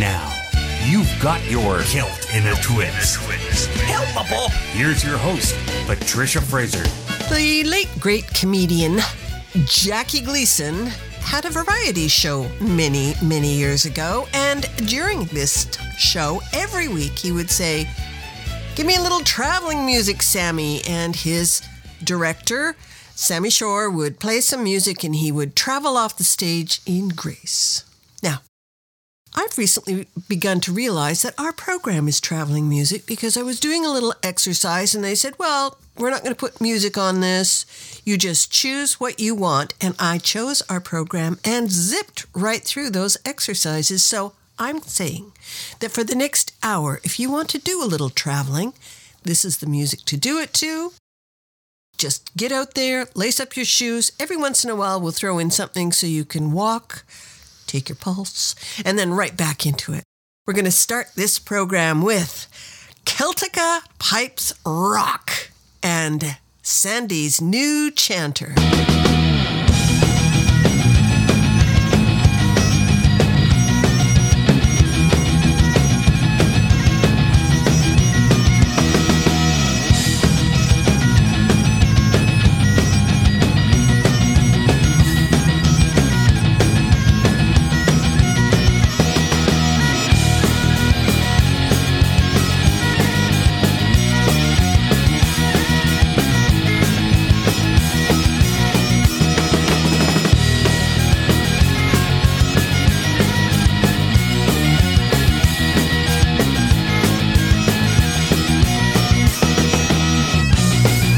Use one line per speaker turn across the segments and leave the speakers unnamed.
Now, you've got your kilt in a twist.
Helpable.
Here's your host, Patricia Fraser.
The late great comedian Jackie Gleason had a variety show many, many years ago. And during this show, every week he would say, Give me a little traveling music, Sammy. And his director, Sammy Shore, would play some music and he would travel off the stage in grace. Now, I've recently begun to realize that our program is traveling music because I was doing a little exercise and they said, well, we're not going to put music on this. You just choose what you want. And I chose our program and zipped right through those exercises. So I'm saying that for the next hour, if you want to do a little traveling, this is the music to do it to. Just get out there, lace up your shoes. Every once in a while, we'll throw in something so you can walk take your pulse, and then right back into it. We're going to start this program with Celtica Pipes Rock and Sandy's new chanter.
え?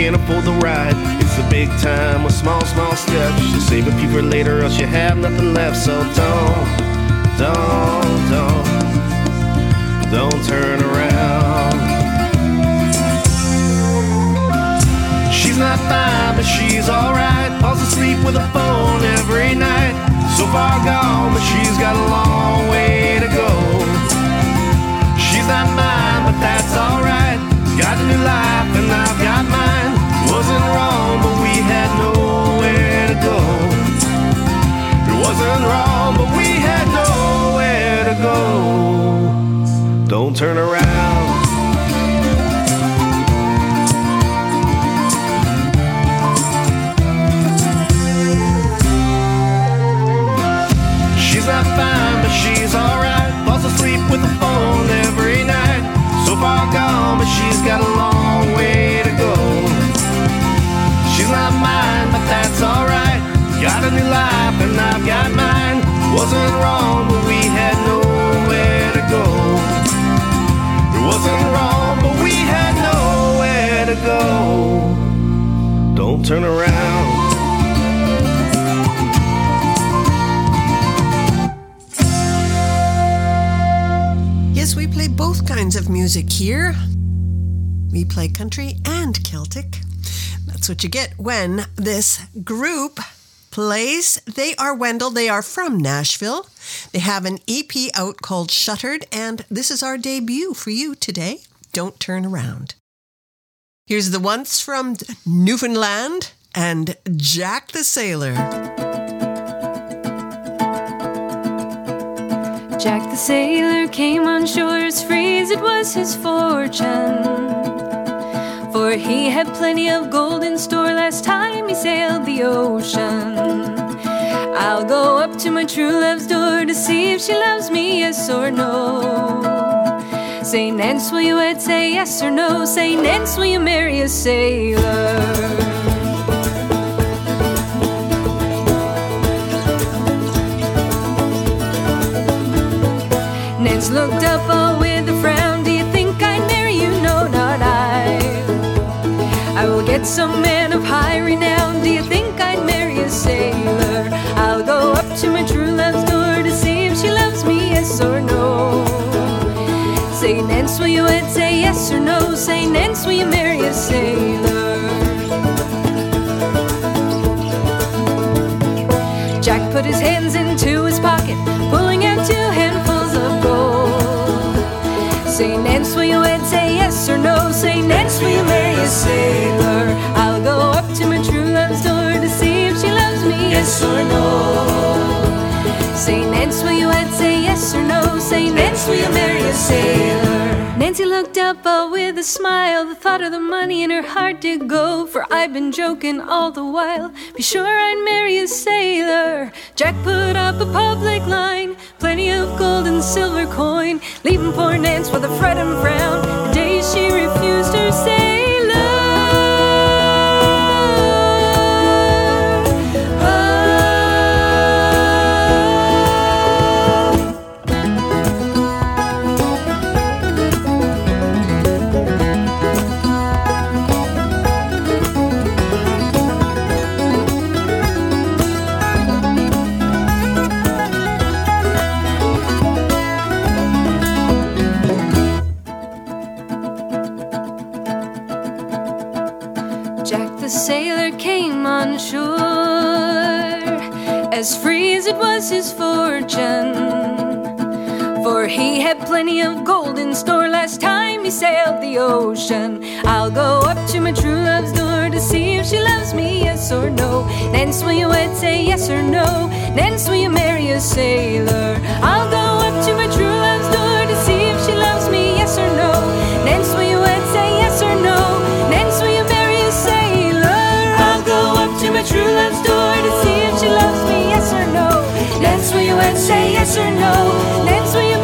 Can't afford the ride. It's a big time with small, small steps. You save a few for later, else you have nothing left. So don't, don't, don't, don't turn around. She's not fine, but she's alright. Falls asleep with a phone every night. So far gone, but she's got a long way to go. She's not mine, but that's alright. Got a new life, and I've got mine. Wasn't wrong, but we had nowhere to go. It wasn't wrong, but we had nowhere to go. Don't turn around. She's not fine, but she's alright. Falls asleep with a phone far gone, but she's got a long way to go. She's not mine, but that's alright. Got a new life, and I've got mine. Wasn't wrong, but we had nowhere to go. It wasn't wrong, but we had nowhere to go. Don't turn around.
Kinds of music here. We play country and Celtic. That's what you get when this group plays. They are Wendell. They are from Nashville. They have an EP out called Shuttered, and this is our debut for you today. Don't turn around. Here's the once from Newfoundland and Jack the Sailor.
Jack the sailor came on shores free it was his fortune. For he had plenty of gold in store last time he sailed the ocean. I'll go up to my true love's door to see if she loves me, yes or no. Say, Nance, will you wed? Say yes or no. Say, Nance, will you marry a sailor? Get some man of high renown. Do you think I'd marry a sailor? I'll go up to my true love's door to see if she loves me, yes or no. Say, Nance, will you wed? Say yes or no. Say, Nance, will you marry a sailor? Jack put his hands into his pocket, pulling out two handfuls of gold. Say, Nance, will you wed? Say yes or no. Say, Nance, will you marry a sailor? Yes or no. Say, Nance, will you wed? Say yes or no. Say, Nance, will you marry a sailor? Nancy looked up all with a smile. The thought of the money in her heart did go. For I've been joking all the while. Be sure I'd marry a sailor. Jack put up a public line. Plenty of gold and silver coin. Leaving poor Nance with a fret and frown. say yes or no. Nance, will you marry a sailor? I'll go up to my true love's door to see if she loves me, yes or no. Nance, will you wed, say yes or no? Nance, will you marry a sailor? I'll go up to my true love's door to see if she loves me, yes or no. Nance, will you wed, say yes or no? Nance, will you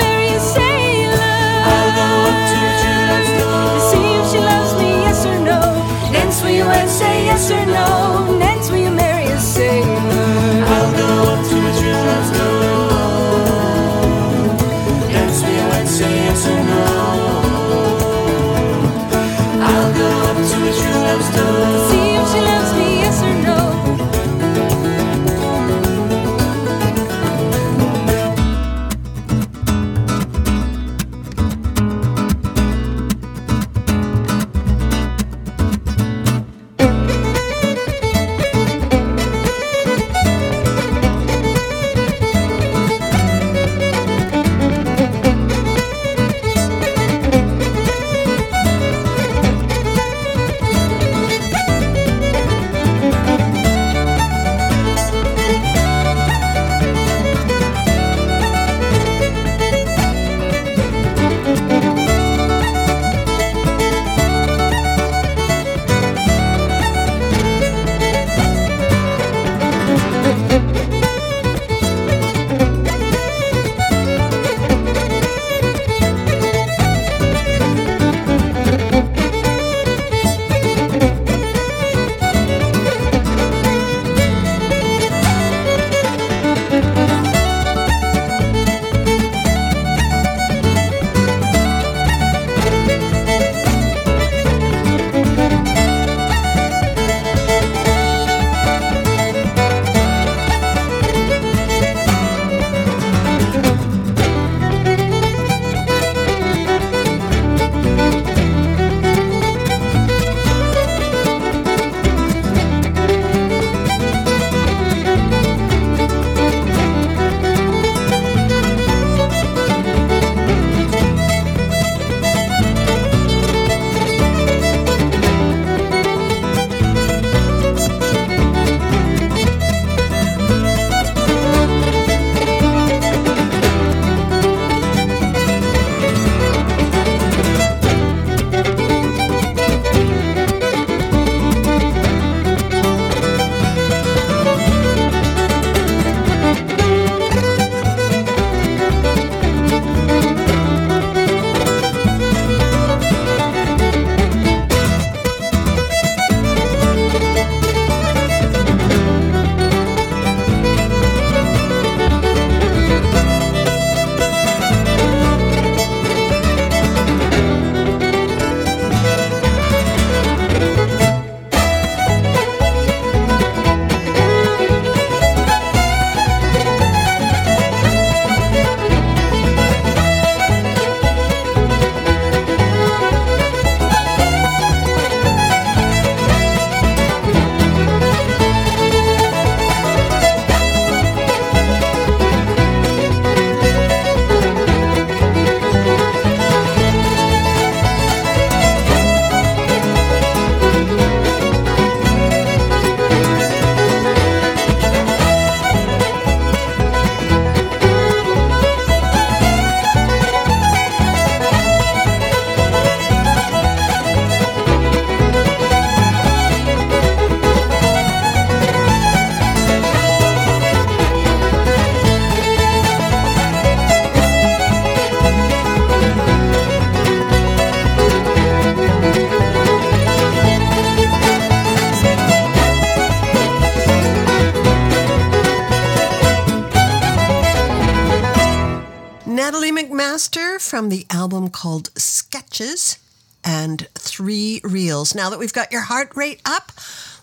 from the album called Sketches and Three Reels. Now that we've got your heart rate up,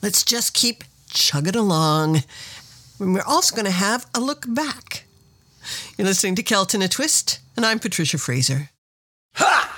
let's just keep chugging along. And we're also going to have a look back. You're listening to Kelton A Twist, and I'm Patricia Fraser.
Ha!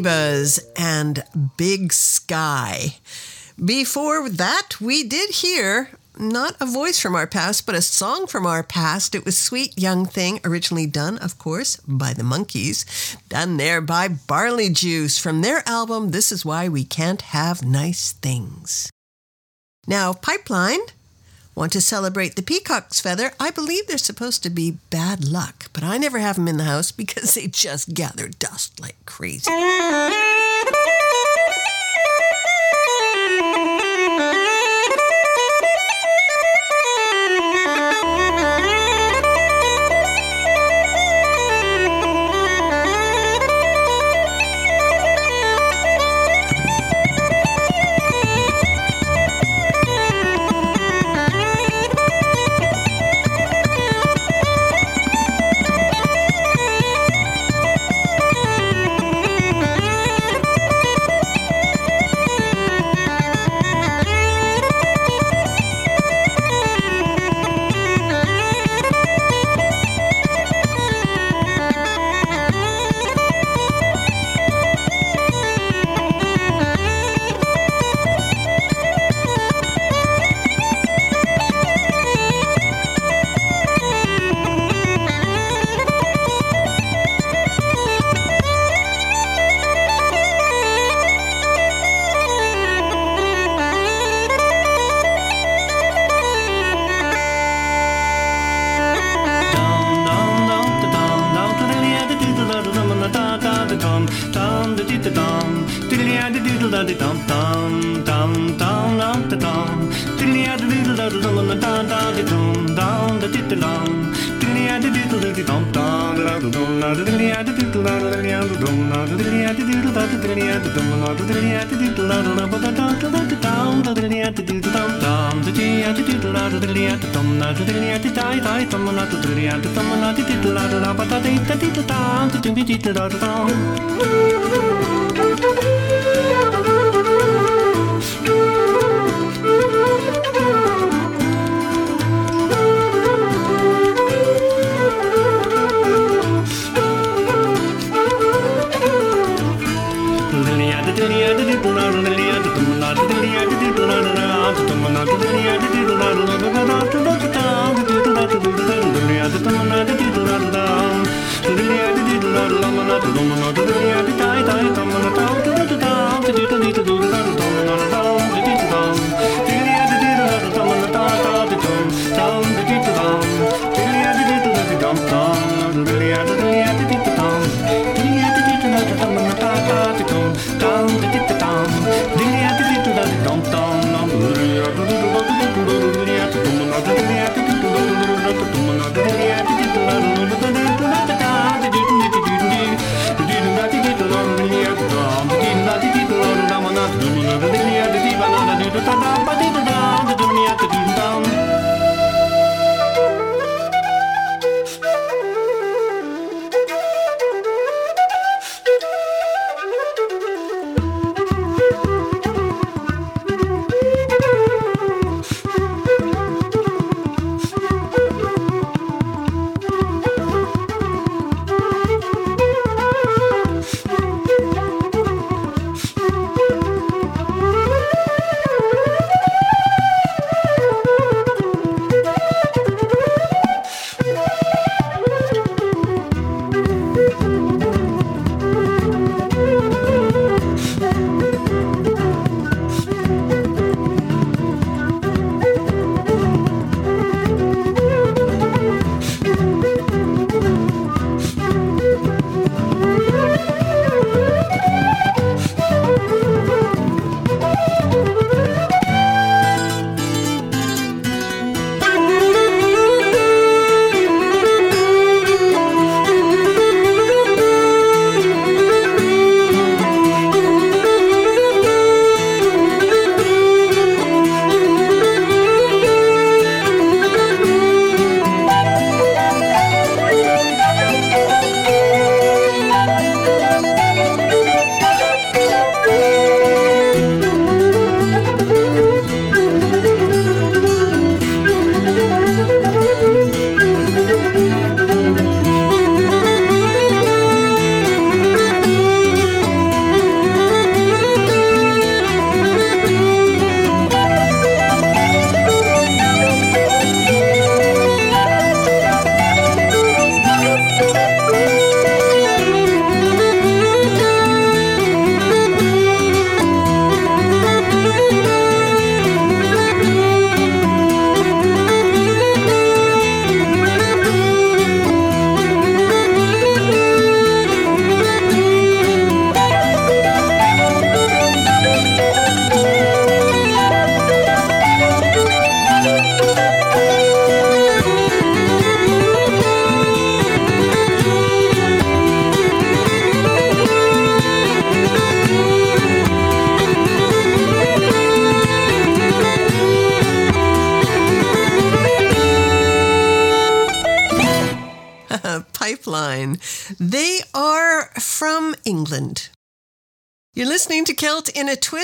Amoebas and Big Sky. Before that, we did hear not a voice from our past, but a song from our past. It was Sweet Young Thing, originally done, of course, by the Monkees, done there by Barley Juice from their album This Is Why We Can't Have Nice Things. Now, Pipeline want to celebrate the peacock's feather. I believe they're supposed to be bad luck, but I never have them in the house because they just gather dust like crazy.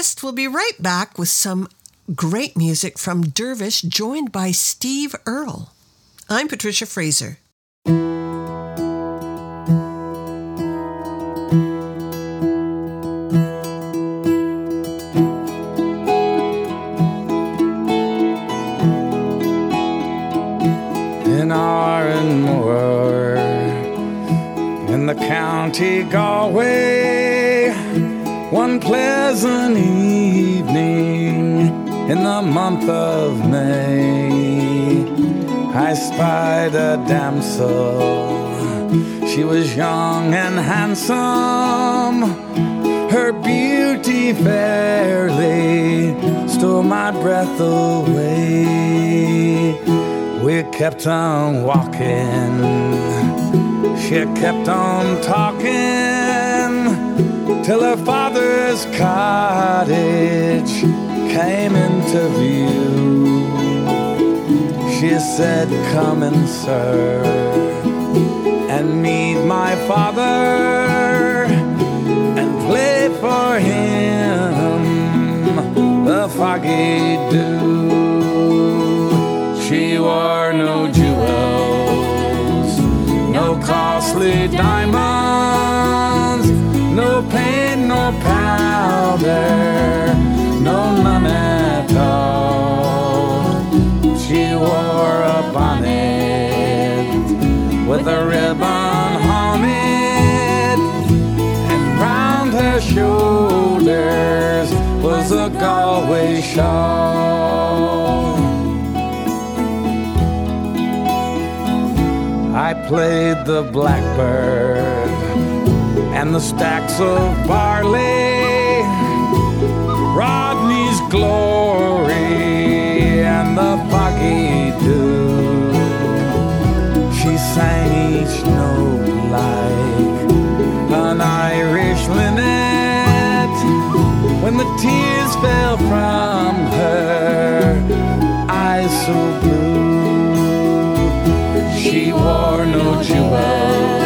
We'll be right back with some great music from Dervish, joined by Steve Earle. I'm Patricia Fraser.
Damsel. She was young and handsome. Her beauty fairly stole my breath away. We kept on walking, she kept on talking till her father's cottage came into view. She said, Come and serve and meet my father and play for him the foggy dew. She wore no jewels, no costly diamonds, no paint, no powder, no none shoulders was a Galway shawl. I played the blackbird and the stacks of barley, Rodney's glory and the foggy dew. She sang each note like the tears fell from her eyes so blue. She wore no jewels,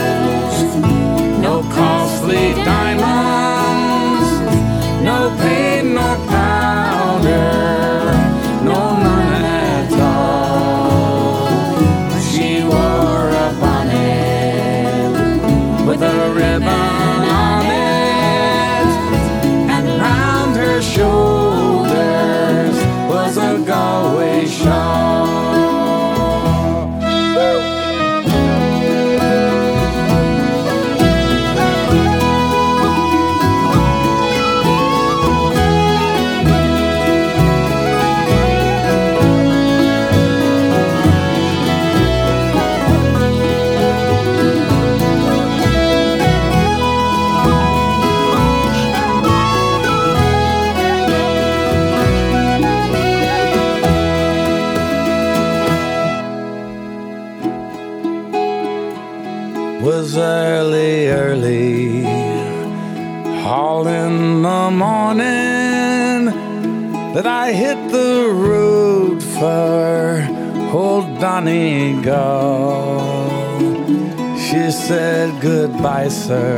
goodbye,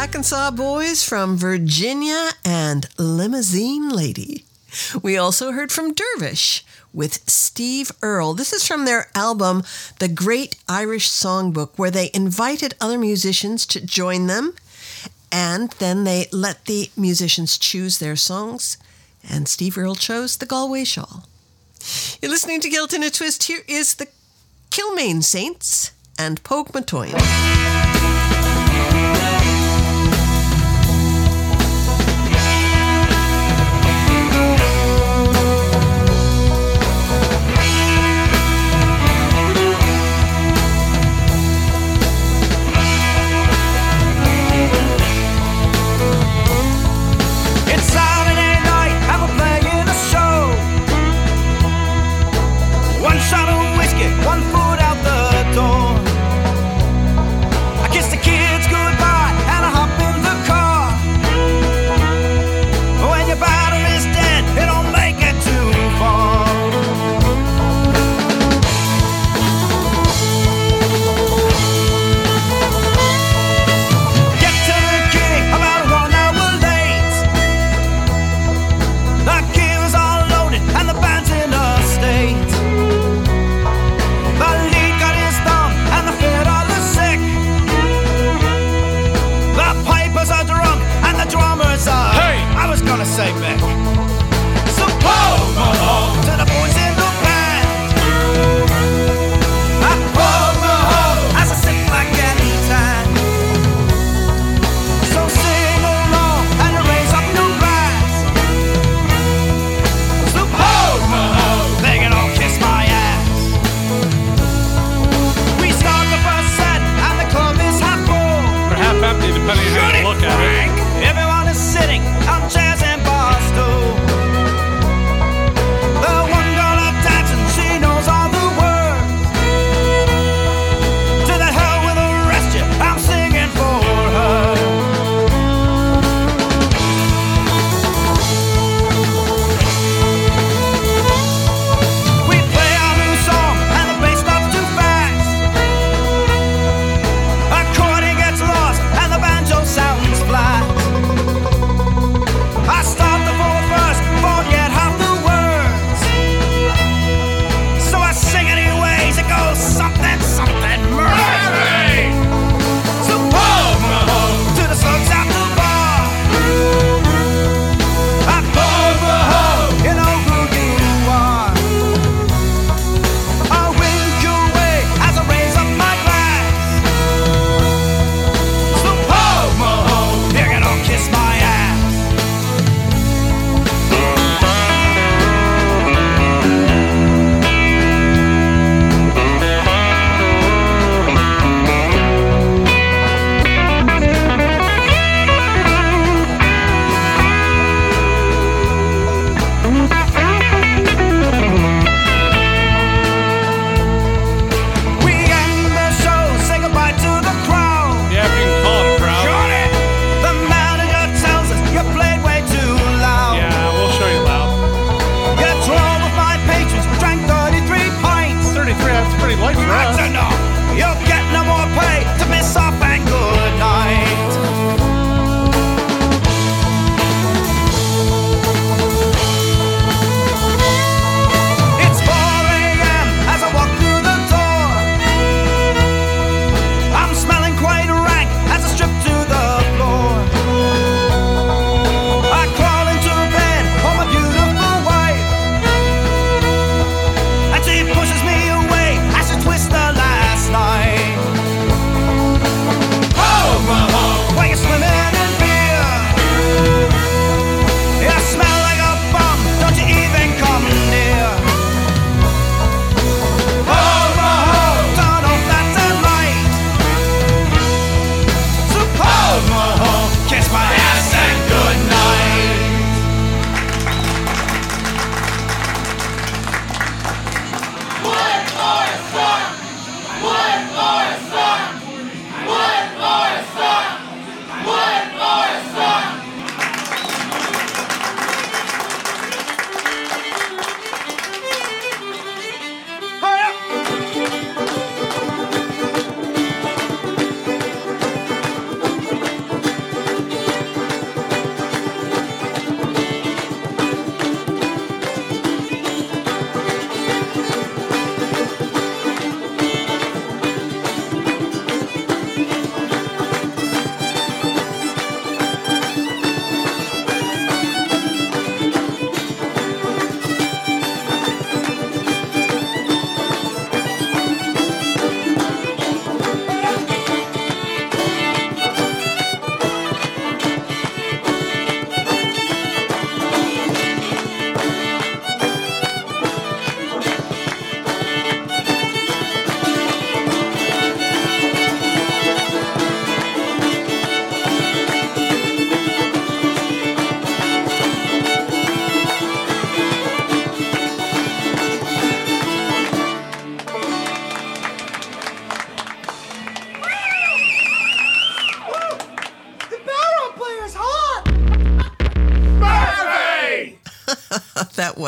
Hackensaw Boys from Virginia and Limousine Lady. We also heard from Dervish with Steve Earle. This is from their album, The Great Irish Songbook, where they invited other musicians to join them and then they let the musicians choose their songs. And Steve Earle chose The Galway Shawl. You're listening to Celt in a Twist. Here is the Kilmaine Saints and Pogue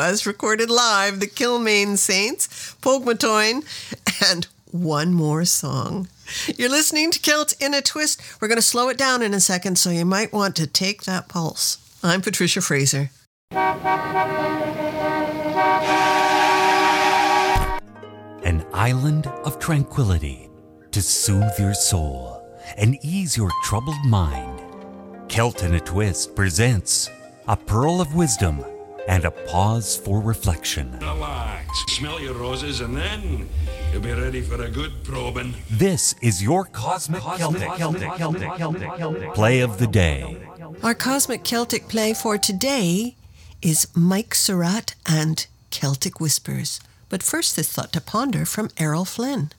was, recorded live, the Kilmaine Saints, Pogmatoin, and one more song. You're listening to Celt in a Twist. We're going to slow it down in a second, so you might want to take that pulse. I'm Patricia Fraser.
An island of tranquility to soothe your soul and ease your troubled mind. Celt in a Twist presents a pearl of wisdom and a pause for reflection.
Relax, smell your roses, and then you'll be ready for a good probing.
This is your Cosmic, Celtic, Play of the Day.
Our Cosmic Celtic play for today is Mike Surratt and Celtic Whispers. But first, this thought to ponder from Errol Flynn.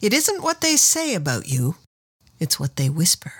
It isn't what they say about you, it's what they whisper.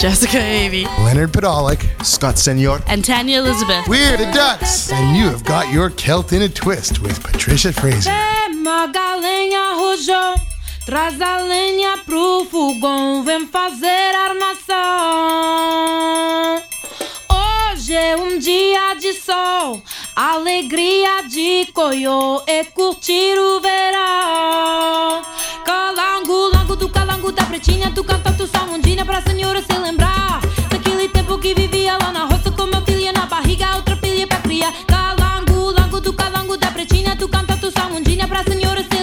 Jessica Avey.
Leonard Podolak.
Scott Senor.
And Tanya Elizabeth.
We're the Ducks, and you have got your Celt in a twist with Patricia Fraser.
Traz a lenha pro fogão, vem fazer armação. Hoje é um dia de sol, alegria de coiô e curtir o verão. Calango, lango do calango da pretinha, tu canta tu samundinha pra senhora se lembrar. Daquele tempo que vivia lá na roça com meu filho na barriga, outra filha pra criar. Calango, lango do calango da pretinha, tu canta tu samundinha pra senhora se lembrar.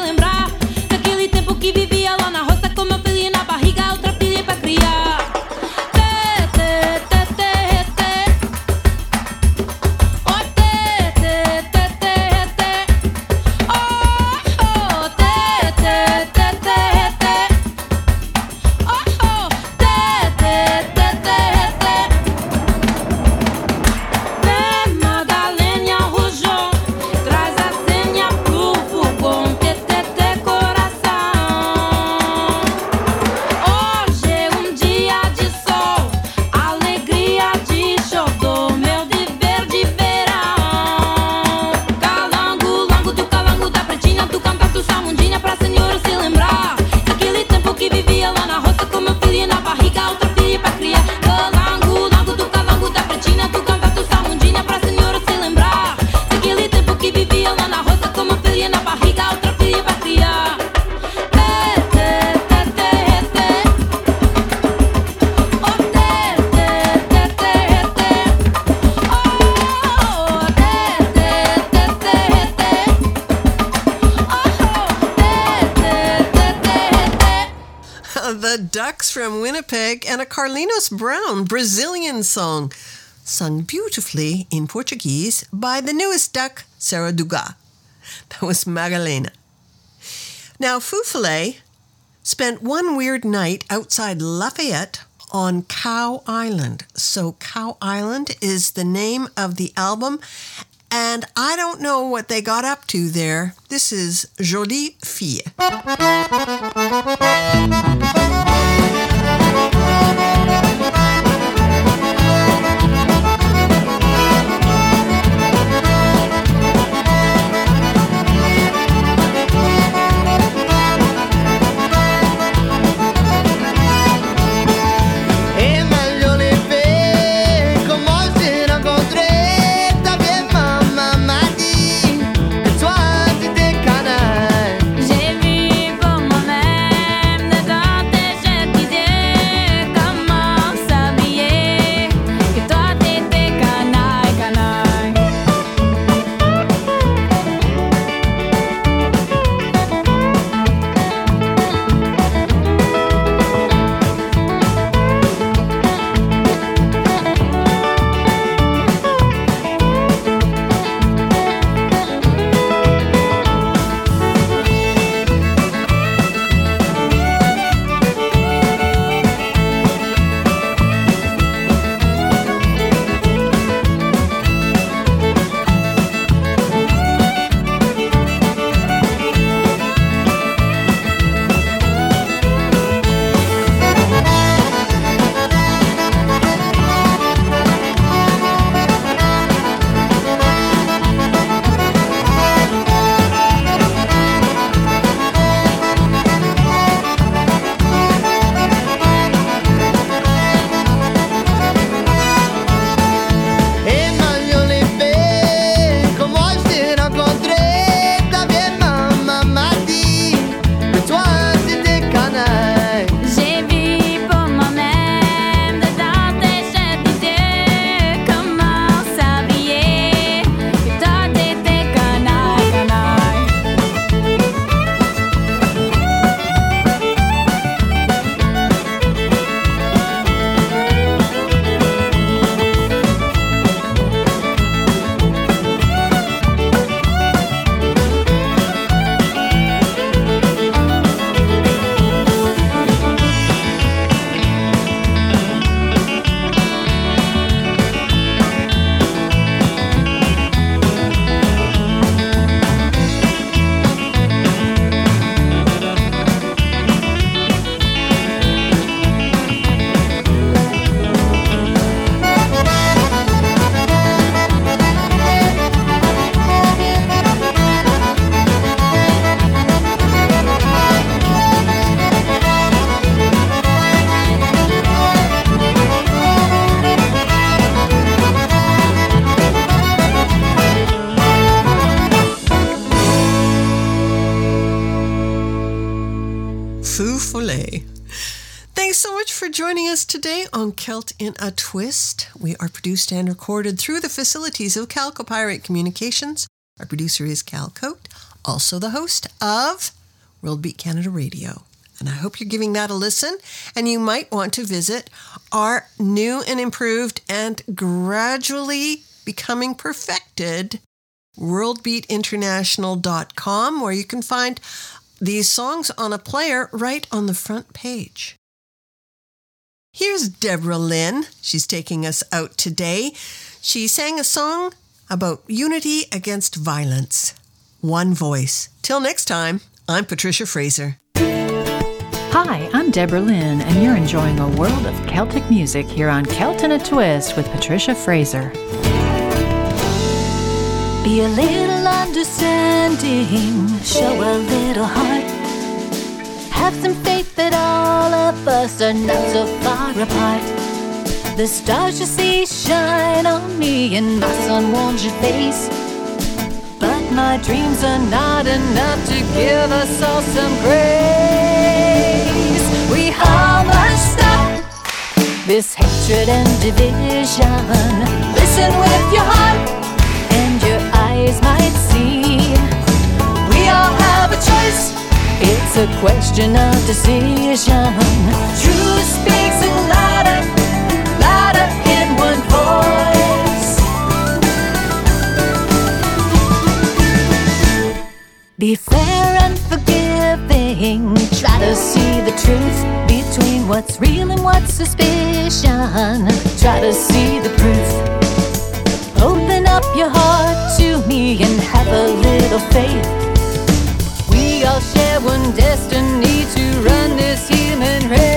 Brazilian song, sung beautifully in Portuguese by the newest Duhk, Sarah Dugas. That was Magalena. Now, Feufollet spent one weird night outside Lafayette on Cow Island. So, Cow Island is the name of the album, and I don't know what they got up to there. This is Jolie Fille. In a Twist. We are produced and recorded through the facilities of Chalcopyrite Communications. Our producer is Cal Koat, also the host of World Beat Canada Radio. And I hope you're giving that a listen. And you might want to visit our new and improved and gradually becoming perfected worldbeatinternational.com, where you can find these songs on a player right on the front page. Here's Deborah Lynn. She's taking us out today. She sang a song about unity against violence. One voice. Till next time, I'm Patricia Fraser.
Hi, I'm Deborah Lynn, and you're enjoying a world of Celtic music here on Celt in a Twist with Patricia Fraser.
Be a little understanding, show a little heart. Have some faith that all of us are not so far apart. The stars you see shine on me, and my sun warms your face. But my dreams are not enough to give us all some grace. We all must stop this hatred and division. Listen with your heart and your eyes might see. We all have a choice. It's a question of decision. Truth speaks louder, louder in one voice. Be fair and forgiving. Try to see the truth between what's real and what's suspicion. Try to see the proof. Open up your heart to me and have a little faith. All share one destiny to run this human race.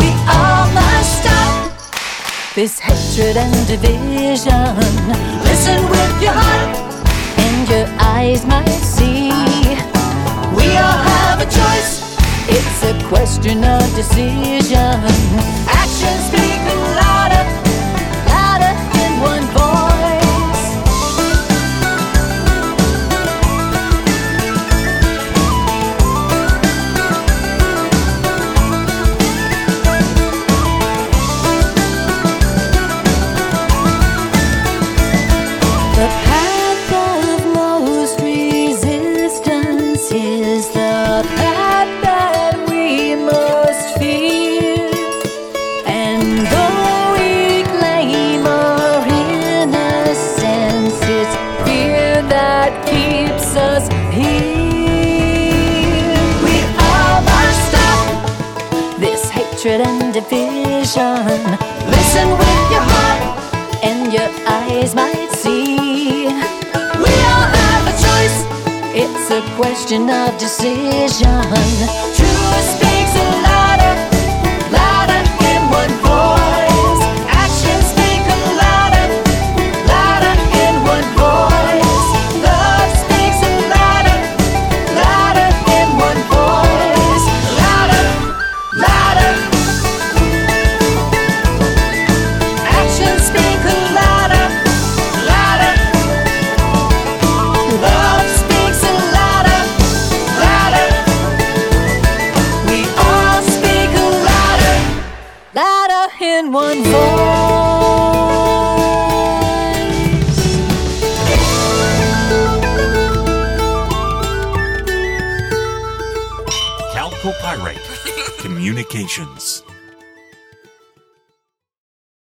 We all must stop this hatred and division. Listen with your heart and your eyes might see. We all have a choice. It's a question of decision. Actions question of decision. Truth